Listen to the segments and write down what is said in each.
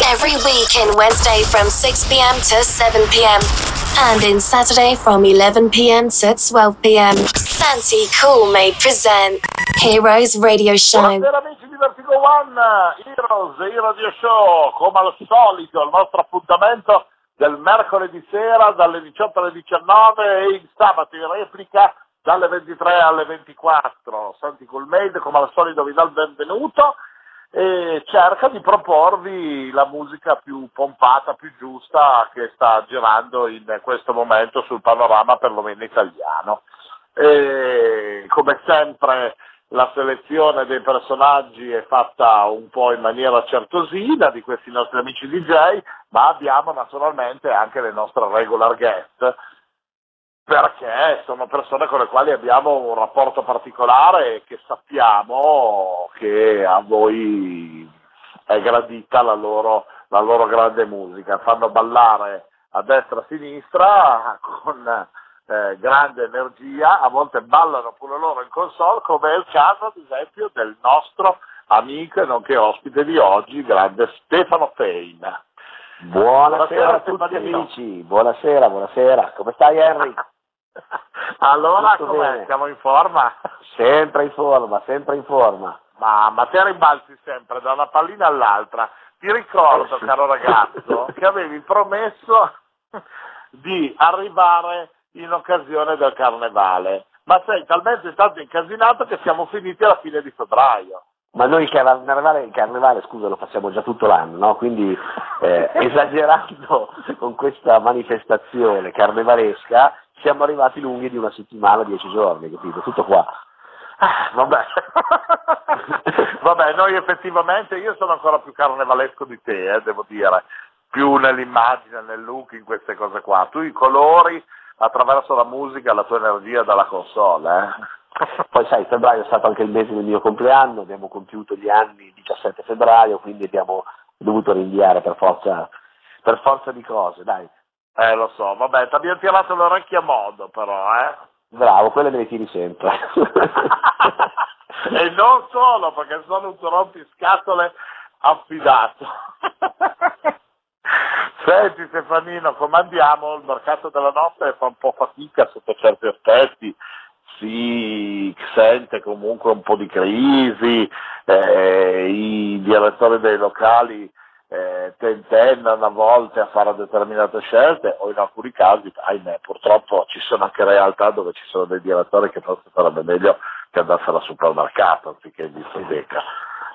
Every weekend, Wednesday from 6 p.m. to 7 p.m. And in Saturday from 11 p.m. to 12 p.m. Santi Cool may present Heroes Radio Show. Buonasera amici di Vertigo One, Heroes, il Radio Show, come al solito il nostro appuntamento del mercoledì sera dalle 18 alle 19 e il sabato in replica dalle 23 alle 24. Santi Coolmade come al solito vi dà il benvenuto e cerca di proporvi la musica più pompata, più giusta che sta girando in questo momento sul panorama perlomeno italiano. E come sempre la selezione dei personaggi è fatta un po' in maniera certosina di questi nostri amici DJ, ma abbiamo naturalmente anche le nostre regular guest perché sono persone con le quali abbiamo un rapporto particolare e che sappiamo che a voi è gradita la loro, la loro grande musica, fanno ballare a destra e a sinistra con eh, grande energia, a volte ballano pure loro in console, come è il caso ad esempio del nostro amico e nonché ospite di oggi, grande Stefano Fein. Buonasera, Buonasera, a tutti amici, buonasera, buonasera. Come stai Henry? allora bene. Siamo in forma? Sempre in forma, sempre in forma. Ma, te rimbalzi sempre da una pallina all'altra. Ti ricordo, Eh, caro ragazzo, che avevi promesso di arrivare in occasione del carnevale, ma sei talmente stato incasinato che siamo finiti alla fine di febbraio. Ma noi il carnevale, il carnevale, scusa, lo facciamo già tutto l'anno, no? Quindi eh, esagerando con questa manifestazione carnevalesca, siamo arrivati lunghi di una settimana, dieci giorni, capito? Tutto qua. Ah, Vabbè. Vabbè, noi effettivamente, io sono ancora più carnevalesco di te, eh, devo dire, più nell'immagine, nel look, in queste cose qua. Tu i colori attraverso la musica, la tua energia dalla console, eh. Poi sai, febbraio è stato anche il mese del mio compleanno, abbiamo compiuto gli anni il 17 febbraio, quindi abbiamo dovuto rinviare per forza, per forza di cose, dai. Eh, lo so, vabbè, ti abbiamo tirato le orecchie a modo però, eh. Bravo, quelle me le tiri sempre. e non solo, perché sono un rompiscatole affidato. Senti Stefanino, come andiamo? Il mercato della notte fa un po' fatica sotto certi aspetti, si sente comunque un po' di crisi, eh, i direttori dei locali eh, tentennano a volte a fare determinate scelte o in alcuni casi, ahimè, purtroppo ci sono anche realtà dove ci sono dei direttori che forse sarebbe meglio che andassero al supermercato anziché in discoteca.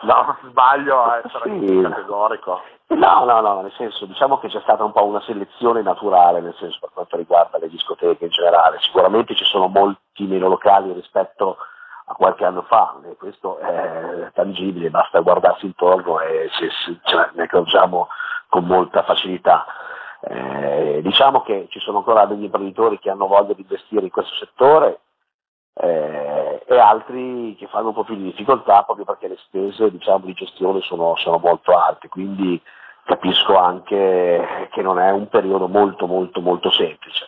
No, sbaglio a essere Sì. categorico. No, no, no, nel senso, diciamo che c'è stata un po' una selezione naturale, nel senso per quanto riguarda le discoteche in generale. Sicuramente ci sono molti meno locali rispetto a qualche anno fa, e questo è tangibile, basta guardarsi intorno e se, se- ce ne accorgiamo con molta facilità. Eh, diciamo che ci sono ancora degli imprenditori che hanno voglia di investire in questo settore eh, e altri che fanno un po' più di difficoltà proprio perché le spese diciamo, di gestione sono, sono molto alte, quindi capisco anche che non è un periodo molto molto molto semplice.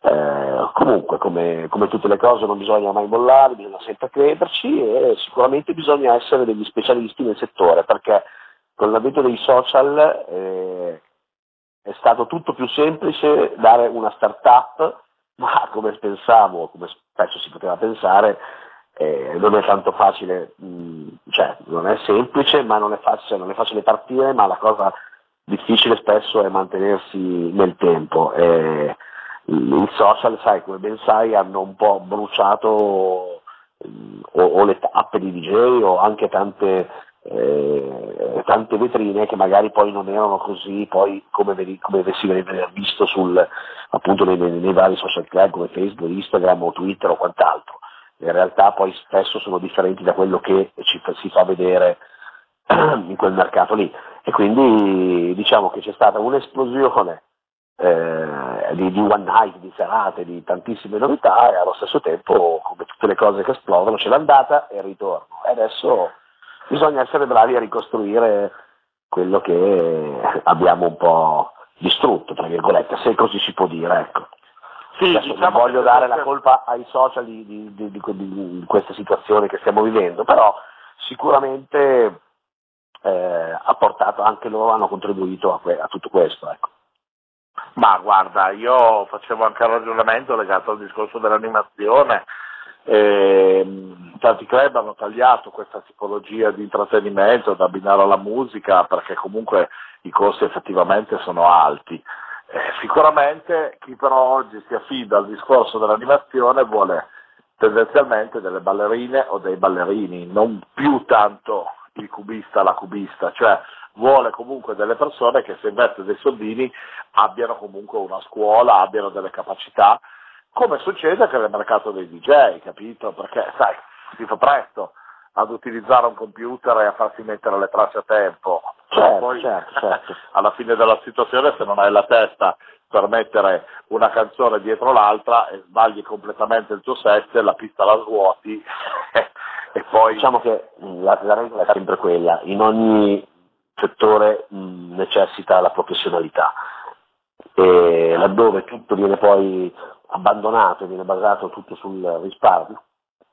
Eh, comunque, come, come tutte le cose, non bisogna mai mollare, bisogna sempre crederci e sicuramente bisogna essere degli specialisti nel settore perché con l'avvento dei social eh, è stato tutto più semplice dare una start-up, ma come pensavo, come spesso si poteva pensare, eh, non è tanto facile, mh, cioè non è semplice, ma non è facile, non è facile partire, ma la cosa difficile spesso è mantenersi nel tempo. E, i social, sai, come ben sai, hanno un po' bruciato mm, o, o le tappe di DJ o anche tante, eh, tante vetrine che magari poi non erano così poi come, veni- come si veniva visto sul, appunto nei, nei- vari social club come Facebook, Instagram o Twitter o quant'altro. In realtà poi spesso sono differenti da quello che ci, si fa vedere in quel mercato lì. E quindi diciamo che c'è stata un'esplosione eh, di, di one night, di serate, di tantissime novità e allo stesso tempo, come tutte le cose che esplodono, c'è l'andata e il ritorno. E adesso bisogna essere bravi a ricostruire quello che abbiamo un po' distrutto, tra virgolette, se così si può dire. Ecco. Sì, Adesso diciamo non voglio dare la colpa ai social di, di- di- di- di questa situazione che stiamo vivendo, però sicuramente eh, ha portato, anche loro hanno contribuito a, que- a tutto questo. Ecco. Ma guarda, io facevo anche un ragionamento legato al discorso dell'animazione. Eh, tanti club hanno tagliato questa tipologia di intrattenimento da abbinare alla musica perché comunque i costi effettivamente sono alti. Eh, sicuramente chi però oggi si affida al discorso dell'animazione vuole tendenzialmente delle ballerine o dei ballerini, non più tanto il cubista, la cubista, cioè vuole comunque delle persone che se investe dei soldini abbiano comunque una scuola, abbiano delle capacità, come succede anche nel mercato dei DJ, capito? Perché sai, si fa presto ad utilizzare un computer e a farsi mettere le tracce a tempo. Certo, Poi certo, certo. alla fine della situazione se non hai la testa per mettere una canzone dietro l'altra e sbagli completamente il tuo set, la pista la svuoti e poi... Diciamo che la, la regola è sempre quella, in ogni settore mh, necessita la professionalità e laddove tutto viene poi abbandonato e viene basato tutto sul risparmio,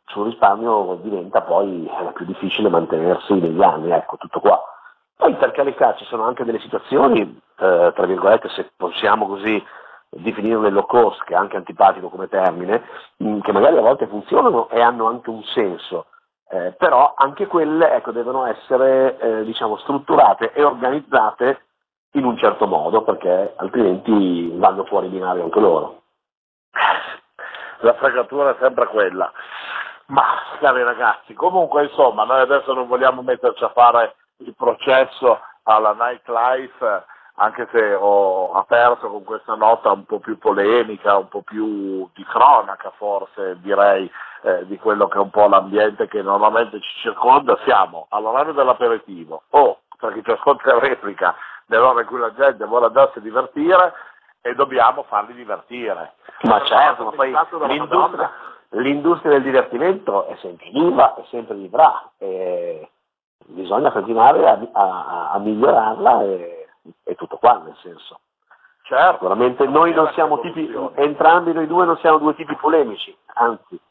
sul risparmio diventa poi più difficile mantenersi negli anni, ecco tutto qua. Poi per carità ci sono anche delle situazioni, eh, tra virgolette, se possiamo così definirle low cost, che è anche antipatico come termine, mh, che magari a volte funzionano e hanno anche un senso, eh, però anche quelle ecco, devono essere eh, diciamo, strutturate e organizzate in un certo modo, perché altrimenti vanno fuori binario anche loro. La fregatura è sempre quella. Ma cari ragazzi, comunque insomma, noi adesso non vogliamo metterci a fare il processo alla nightlife, anche se ho aperto con questa nota un po' più polemica, un po' più di cronaca forse direi, eh, di quello che è un po' l'ambiente che normalmente ci circonda, siamo all'orario dell'aperitivo. O per chi ci ascolta in replica. Nell'ora in cui la gente vuole andarsi a divertire e dobbiamo farli divertire. Ma certo, ma poi l'industria, l'industria del divertimento è sempre viva e sempre vivrà. E bisogna continuare a, a- a migliorarla e, e tutto qua, nel senso. Certo, Sicuramente noi non siamo tipi, entrambi noi due non siamo due tipi polemici, anzi,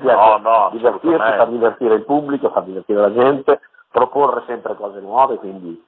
No, no, divertirsi, far divertire il pubblico, far divertire la gente, proporre sempre cose nuove, quindi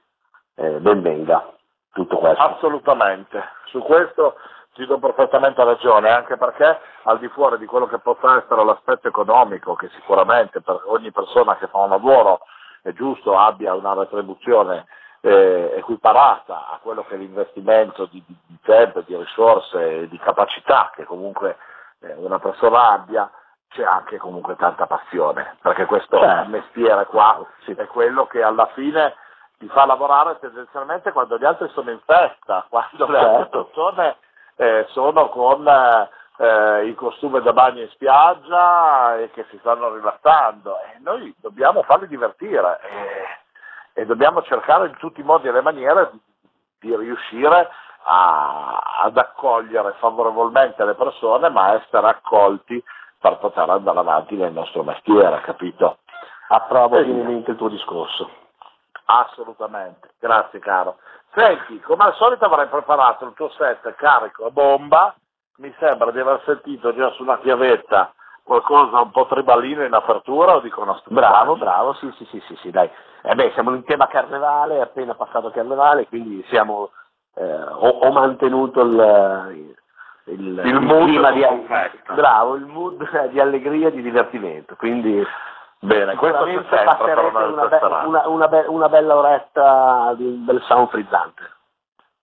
eh, ben venga tutto questo. Assolutamente, su questo ti do perfettamente ragione, anche perché al di fuori di quello che possa essere l'aspetto economico, che sicuramente per ogni persona che fa un lavoro è giusto abbia una retribuzione eh, equiparata a quello che è l'investimento di, di- di tempo, di risorse e di capacità che comunque eh, una persona abbia, c'è anche comunque tanta passione, perché questo Certo. mestiere qua è quello che alla fine ti fa lavorare tendenzialmente quando gli altri sono in festa, quando le altre Certo. persone eh, sono con eh, il costume da bagno in spiaggia e che si stanno rilassando e noi dobbiamo farli divertire e, e dobbiamo cercare in tutti i modi e le maniere di, di riuscire a- ad accogliere favorevolmente le persone ma essere accolti per poter andare avanti nel nostro mestiere, capito? Approvo pienamente il tuo discorso. Assolutamente, grazie caro. Senti, come al solito avrei preparato il tuo set carico a bomba, mi sembra di aver sentito già su una chiavetta qualcosa un po' tribalino in apertura o dico una? Bravo, bravo, sì, sì, sì, sì, sì, dai. Eh beh, siamo in tema carnevale, è appena passato carnevale, quindi siamo, eh, ho, mantenuto il, mood di, il mood di allegria e di divertimento, quindi Bene, questo c'è sempre per una be- una, una be- una bella oretta di un bel sound frizzante.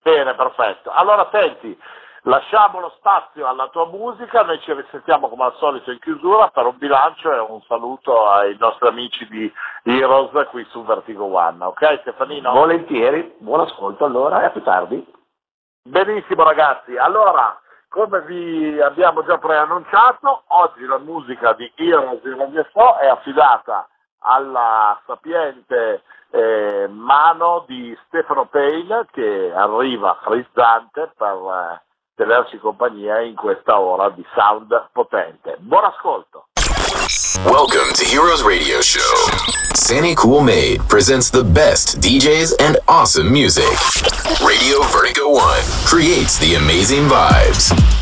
Bene, perfetto. Allora senti, lasciamo lo spazio alla tua musica, noi ci risentiamo come al solito in chiusura per un bilancio e un saluto ai nostri amici di Heroes qui su Vertigo One, ok Stefanino? Volentieri, buon ascolto allora e a più tardi. Benissimo ragazzi, allora come vi abbiamo già preannunciato, oggi la musica di Heroes in Show è affidata alla sapiente eh, mano di Stefano Payne che arriva frizzante per eh, tenerci compagnia in questa ora di sound potente. Buon ascolto! Welcome to Heroes Radio Show. Sandy Cool Made presents the best DJs and awesome music. Radio Vertigo One creates the amazing vibes.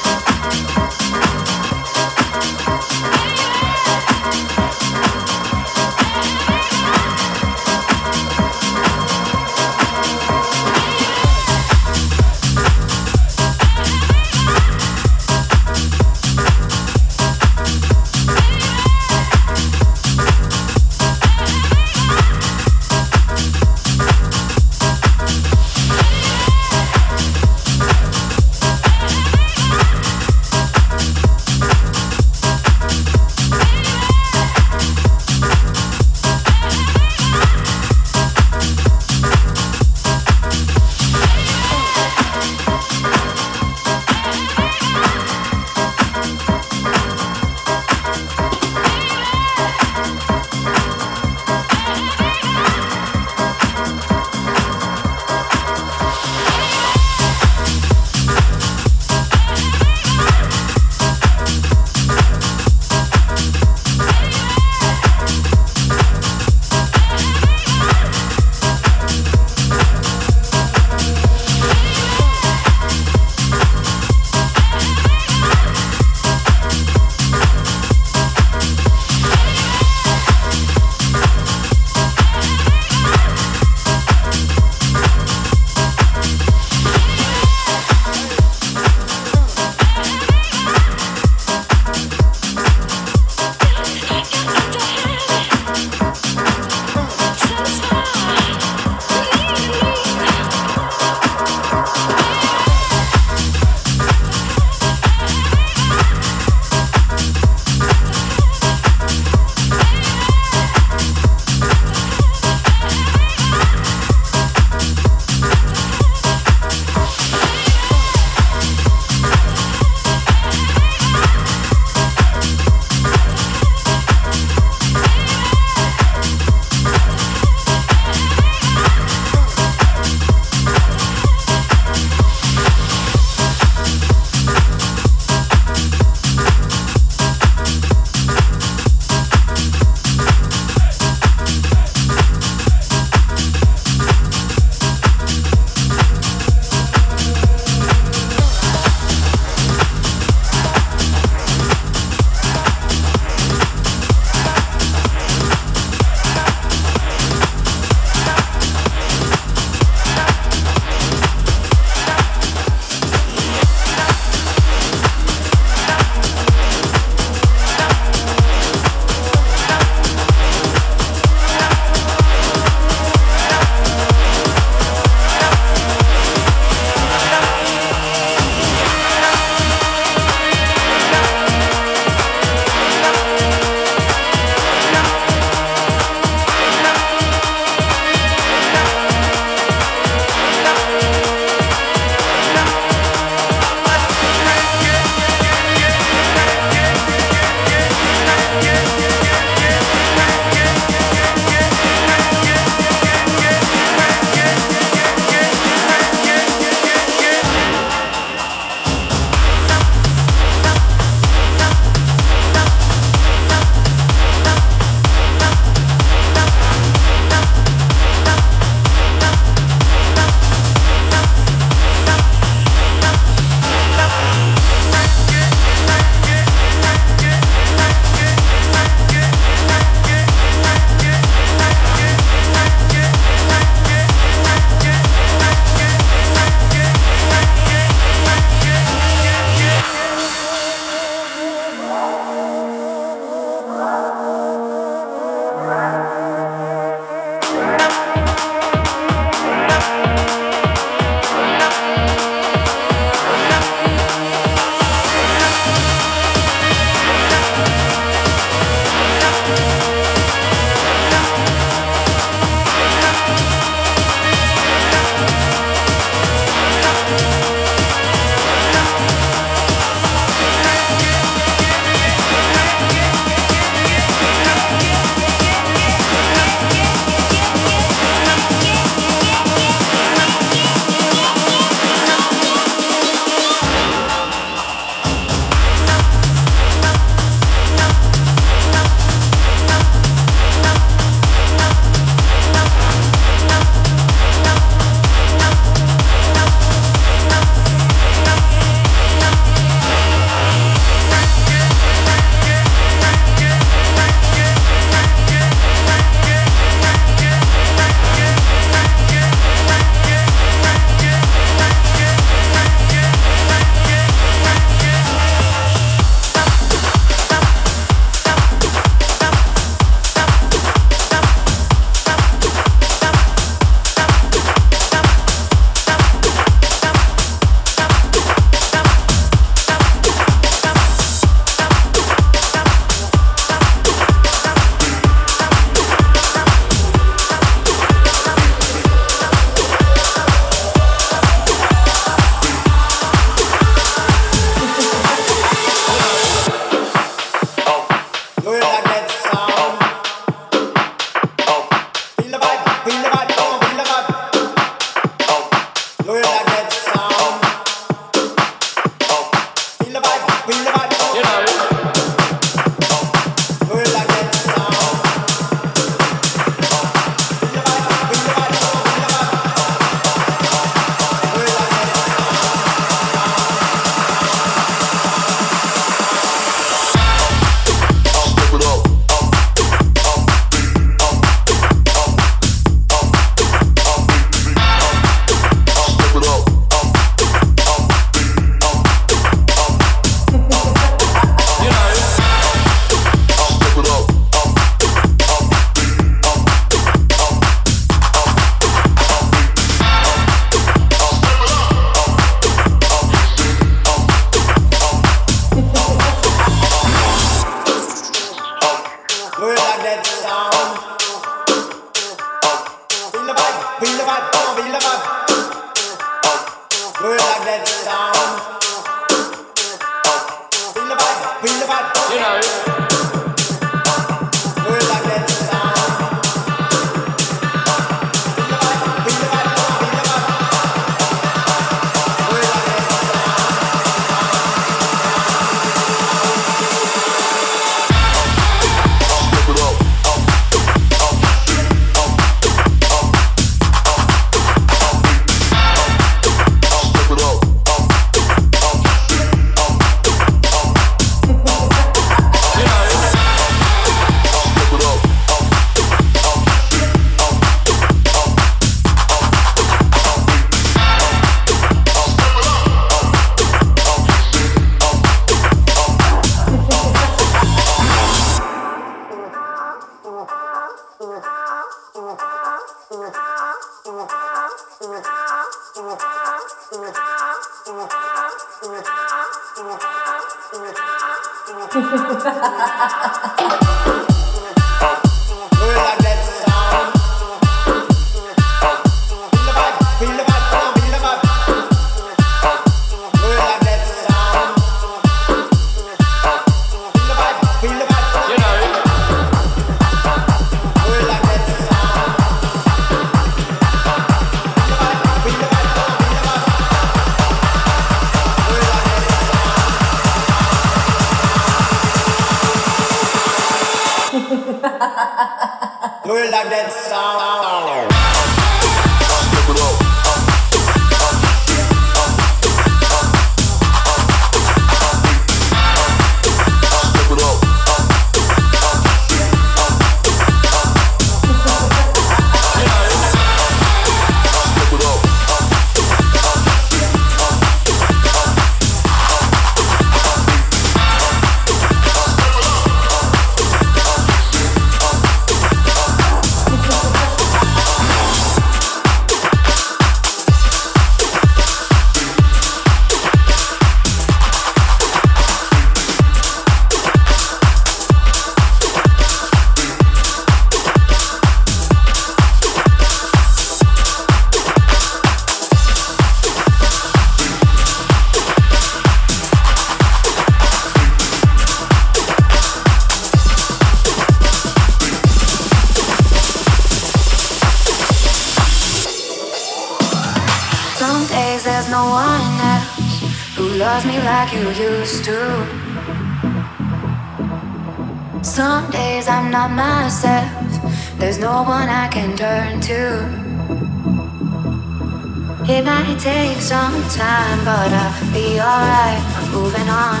be alright. I'm moving on.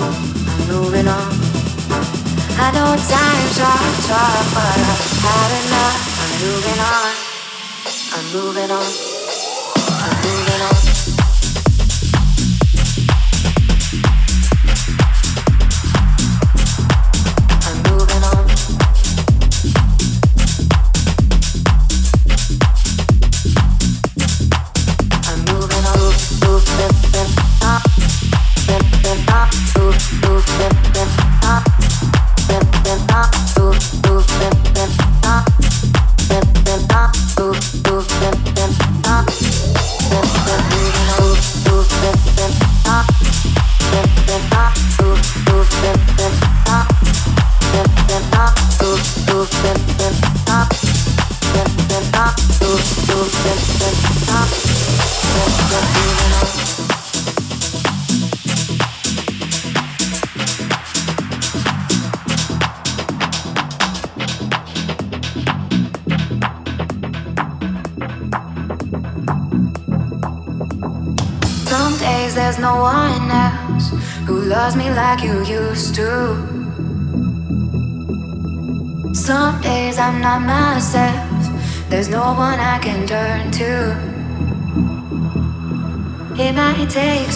I'm moving on. I know times are tough, but I've had enough. I'm moving on. I'm moving on. I'm moving on.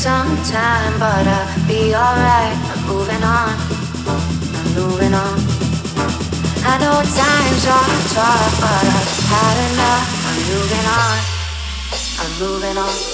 some time, but I'll be alright. I'm moving on, I'm moving on. I know times are tough, but I've had enough. I'm moving on, I'm moving on.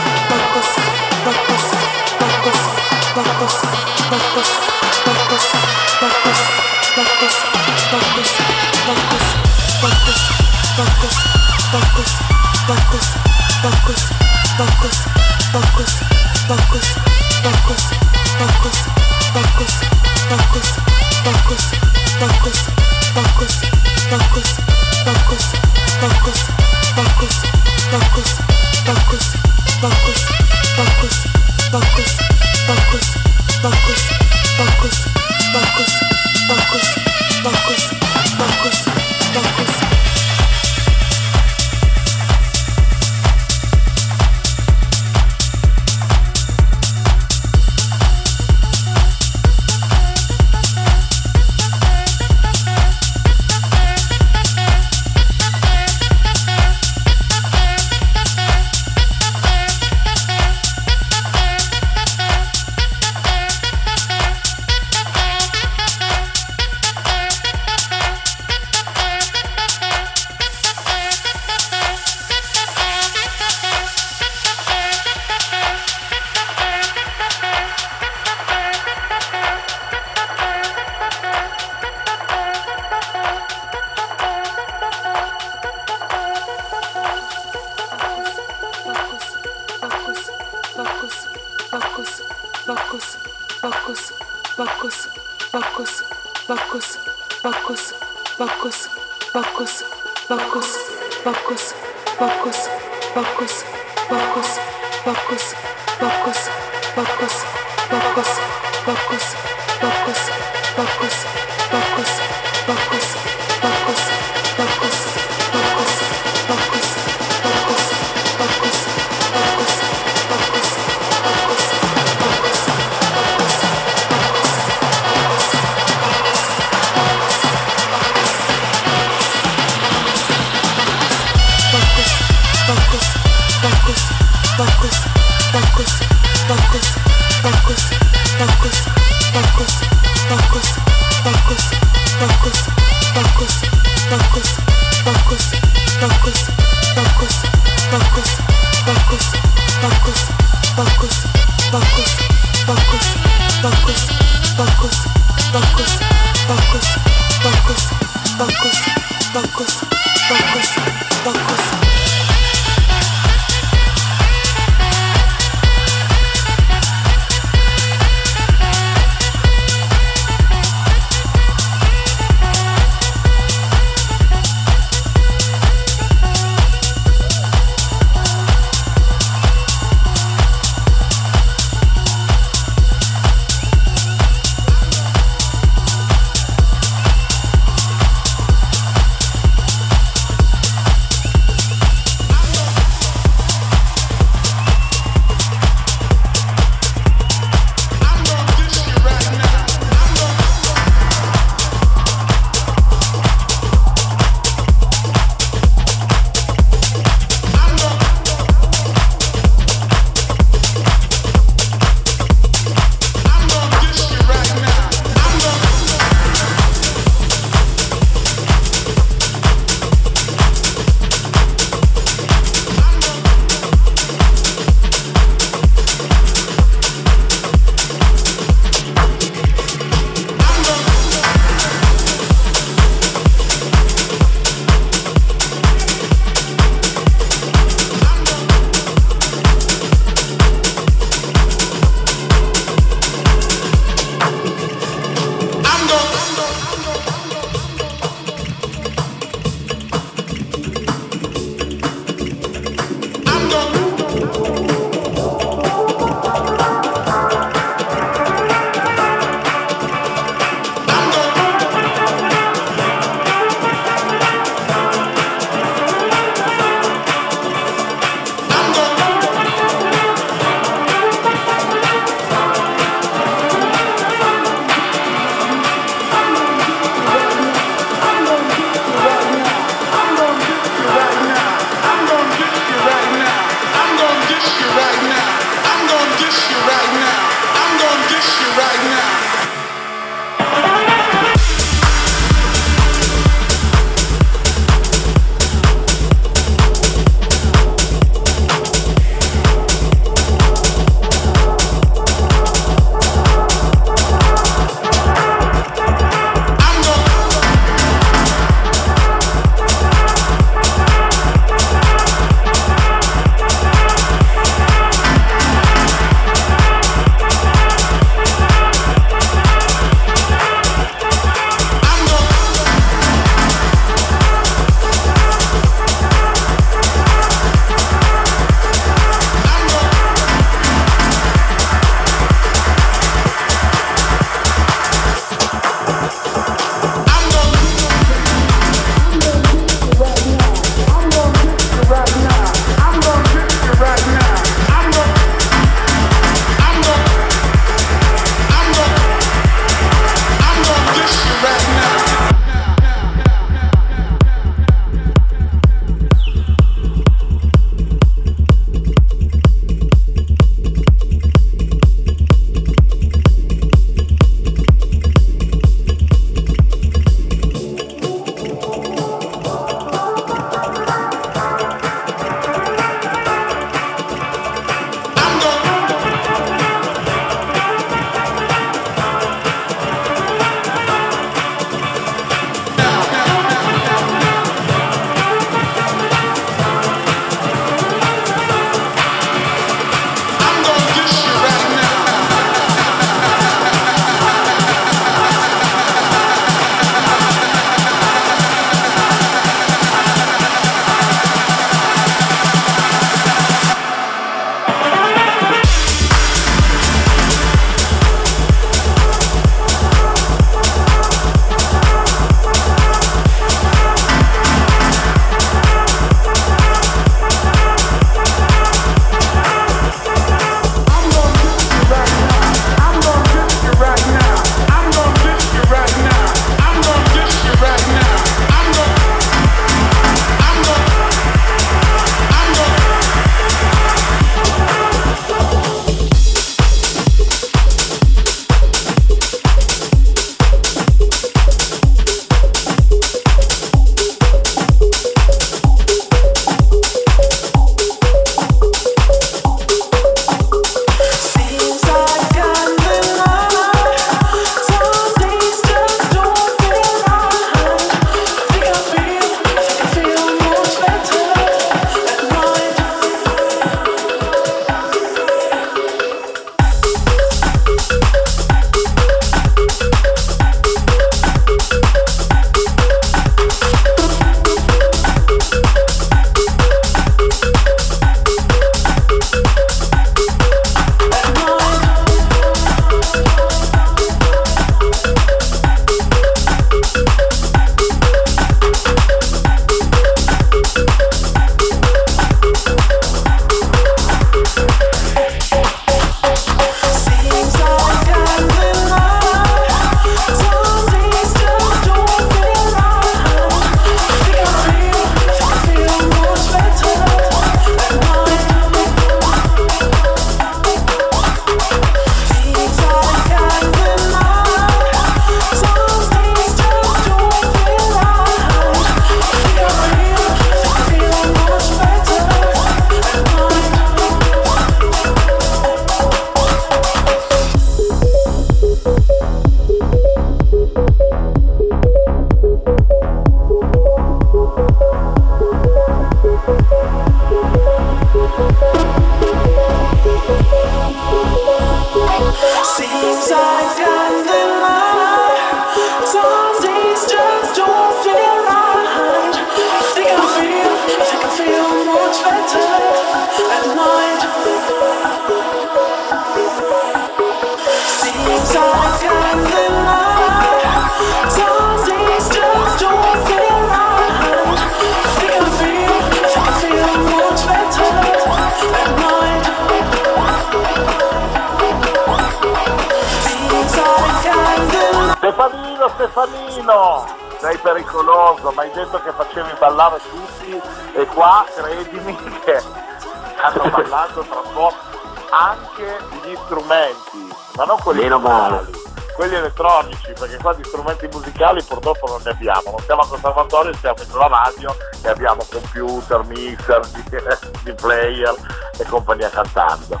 Ballare tutti e qua credimi che stanno ballando tra poco anche gli strumenti, ma non quelli Meno male. quelli elettronici, perché qua di strumenti musicali purtroppo non ne abbiamo, non siamo al conservatorio, siamo in una radio e abbiamo computer, mixer, di, player e compagnia cantando.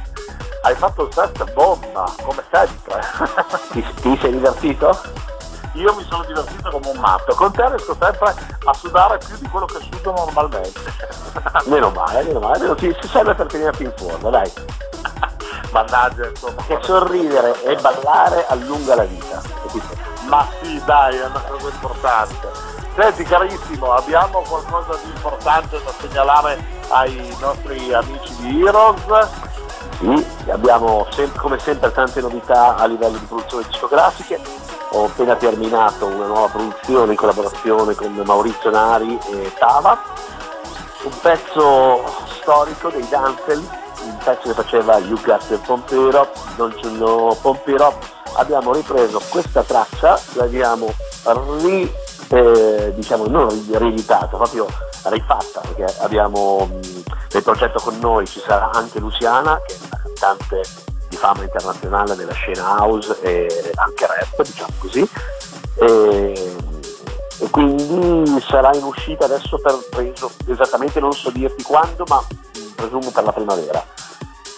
Hai fatto il set bomba, come sempre. Ti, ti sei divertito? Io mi sono divertito come un matto, con te riesco sempre a sudare più di quello che sudo normalmente. Meno male, meno male, almeno ti, ti serve per tenerti in forma, dai. Mannaggia, insomma. Che sorridere e ballare allunga la vita. capito? Ma sì, dai, è una cosa importante. Senti carissimo, abbiamo qualcosa di importante da segnalare ai nostri amici di Heroes? Sì, abbiamo sem- come sempre tante novità a livello di produzioni discografiche. Ho appena terminato una nuova produzione in collaborazione con Maurizio Nari e Tava, un pezzo storico dei Danzel, un pezzo che faceva You Got the Pompero, Don't You Pompero. Abbiamo ripreso questa traccia, l'abbiamo ri, eh, diciamo, non ri- rieditata, proprio rifatta, perché abbiamo mh, nel progetto con noi ci sarà anche Luciana, che è una cantante fama internazionale nella scena house e anche rap, diciamo così. E, e quindi sarà in uscita adesso per preso esattamente non so dirti quando, ma presumo per la primavera.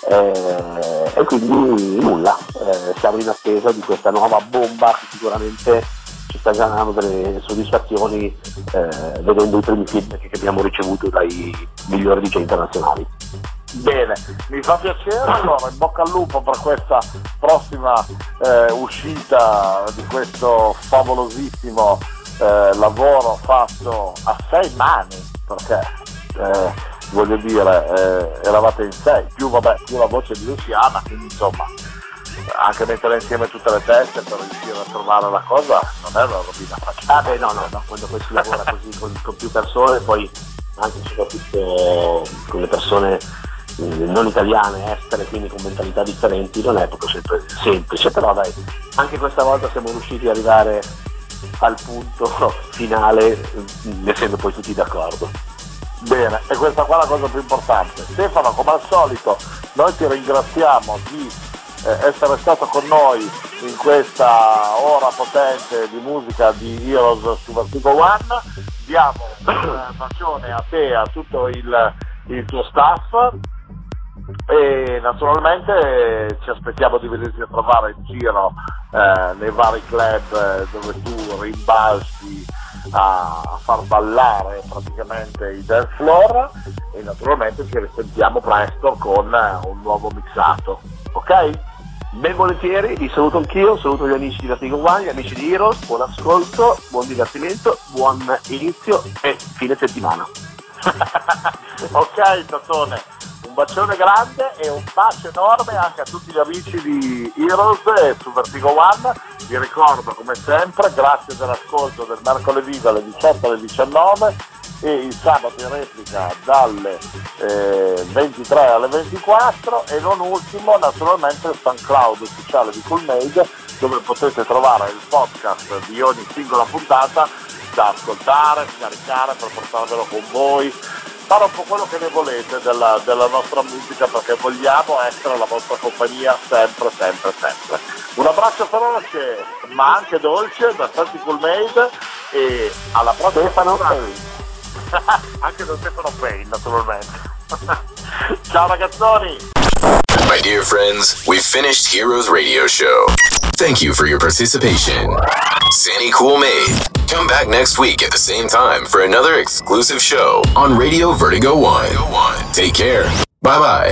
Eh, e quindi nulla, eh, siamo in attesa di questa nuova bomba che sicuramente ci sta generando delle soddisfazioni eh, vedendo i primi feedback che abbiamo ricevuto dai migliori DJ internazionali. Bene, mi fa piacere, allora in bocca al lupo per questa prossima eh, uscita di questo favolosissimo eh, lavoro fatto a sei mani, perché eh, voglio dire, eh, eravate in sei, più, vabbè, più la voce di Luciana, quindi insomma anche mettere insieme tutte le teste per riuscire a trovare la cosa non è una robina facile. Ah beh no, no, no, quando poi si lavora così con, con più persone, poi anche soprattutto con le persone non italiane, estere, quindi con mentalità differenti, non è proprio sempre semplice, però dai, anche questa volta siamo riusciti ad arrivare al punto finale, eh, essendo poi tutti d'accordo. Bene, e questa qua è la cosa più importante. Stefano, come al solito, noi ti ringraziamo di eh, essere stato con noi in questa ora potente di musica di Heroes su Vertigo One. Diamo un bacione a te e a tutto il, il tuo staff e naturalmente ci aspettiamo di venirti a trovare in giro eh, nei vari club eh, dove tu rimbalzi a, a far ballare praticamente i dance floor e naturalmente ci risentiamo presto con eh, un nuovo mixato ok? Ben volentieri, vi saluto anch'io, saluto gli amici di Vertigo One, gli amici di Heroes, buon ascolto, buon divertimento, buon inizio e fine settimana. ok Tatone, un bacione grande e un bacio enorme anche a tutti gli amici di Heroes e su One. Vi ricordo come sempre, grazie dell'ascolto del mercoledì dalle 18 alle 19 e il sabato in replica dalle eh, 23 alle 24 e non ultimo naturalmente il fan cloud ufficiale di Cool Made dove potete trovare il podcast di ogni singola puntata da ascoltare, scaricare per portarvelo con voi, fare un po' quello che ne volete della, della nostra musica perché vogliamo essere la vostra compagnia sempre, sempre, sempre. Un abbraccio feroce ma anche dolce da Santi Cool Made e alla prossima Stefano puntata. anche da Stefano Payne naturalmente. Ciao ragazzoni! My dear friends, we've finished Heroes Radio Show. Thank you for your participation. Sandy Cool Made. Come back next week at the same time for another exclusive show on Radio Vertigo One. Take care. Bye bye.